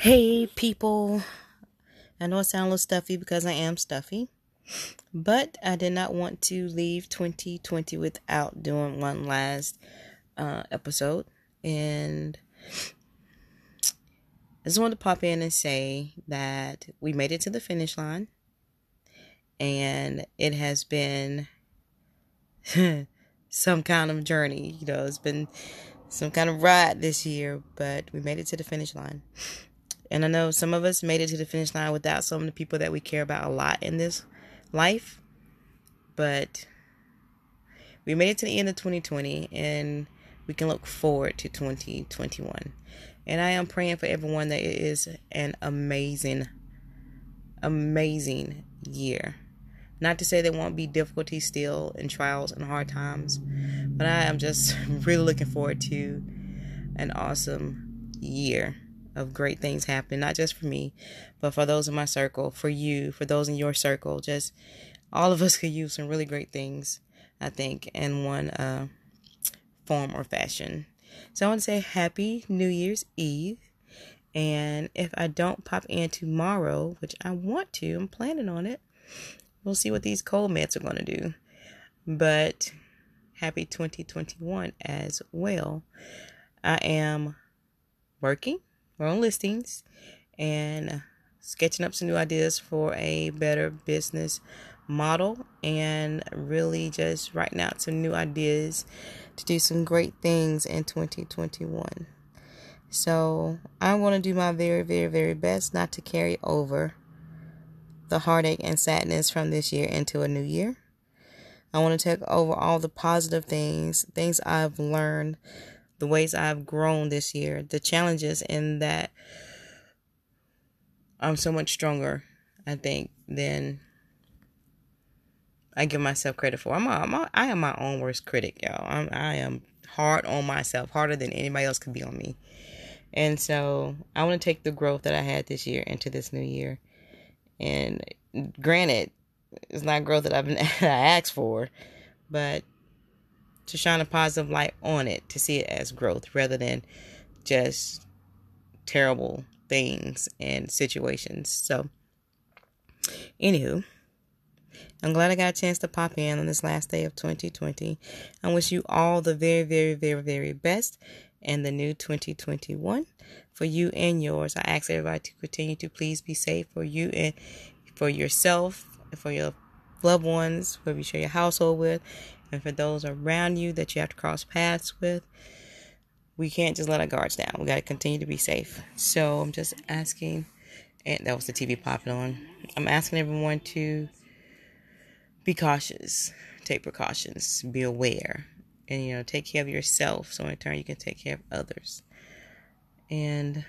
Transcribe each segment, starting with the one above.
Hey, people. I know it sounds a little stuffy because I am stuffy, but I did not want to leave 2020 without doing one last uh, episode. And I just wanted to pop in and say that we made it to the finish line, and it has been some kind of journey. You know, it's been some kind of ride this year, but we made it to the finish line. And I know some of us made it to the finish line without some of the people that we care about a lot in this life. But we made it to the end of 2020 and we can look forward to 2021. And I am praying for everyone that it is an amazing, amazing year. Not to say there won't be difficulties still and trials and hard times, but I am just really looking forward to an awesome year of great things happening, not just for me, but for those in my circle, for you, for those in your circle. Just all of us could use some really great things, I think, in one uh, form or fashion. So I want to say Happy New Year's Eve. And if I don't pop in tomorrow, which I want to, I'm planning on it, we'll see what these cold meds are going to do. But happy 2021 as well. I am working our own listings and sketching up some new ideas for a better business model and really just writing out some new ideas to do some great things in 2021. So I'm going to do my very, very, very best not to carry over the heartache and sadness from this year into a new year. I want to take over all the positive things, things I've learned the ways I've grown this year, the challenges and that I'm so much stronger, I think, than I give myself credit for. I'm, a, I'm a, I am my own worst critic, y'all. I'm, I am hard on myself, harder than anybody else could be on me. And so I want to take the growth that I had this year into this new year. And granted, it's not growth that I've been I asked for, but to shine a positive light on it, to see it as growth rather than just terrible things and situations. So, anywho, I'm glad I got a chance to pop in on this last day of 2020. I wish you all the very, very, very, very best in the new 2021 for you and yours. I ask everybody to continue to please be safe for you and for yourself, for your loved ones, whoever you share your household with, and for those around you that you have to cross paths with. We can't just let our guards down. We got to continue to be safe. So I'm just asking, and that was the TV popping on. I'm asking everyone to be cautious, take precautions, be aware, and you know, take care of yourself so in turn you can take care of others. And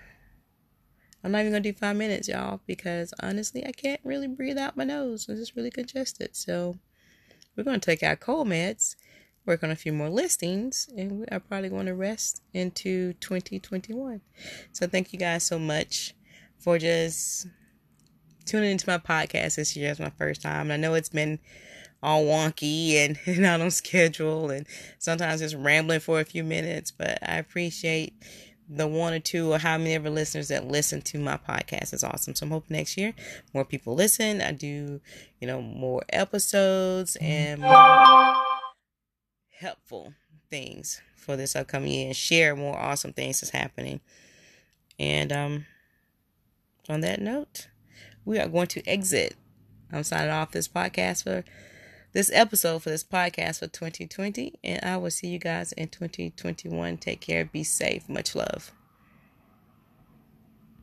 I'm not even gonna do five minutes, y'all, because honestly, I can't really breathe out my nose. It's just really congested. So we're going to take our cold meds, work on a few more listings, and we are probably going to rest into 2021. So thank you guys so much for just tuning into my podcast this year. It's my first time. And I know it's been all wonky and not on schedule and sometimes just rambling for a few minutes, but I appreciate the one or two or how many ever listeners that listen to my podcast is awesome. So I'm hoping next year more people listen. I do, you know, more episodes and more helpful things for this upcoming year and share more awesome things that's happening. And um on that note, we are going to exit. I'm signing off this podcast for this episode for this podcast for 2020. And I will see you guys in 2021. Take care. Be safe. Much love.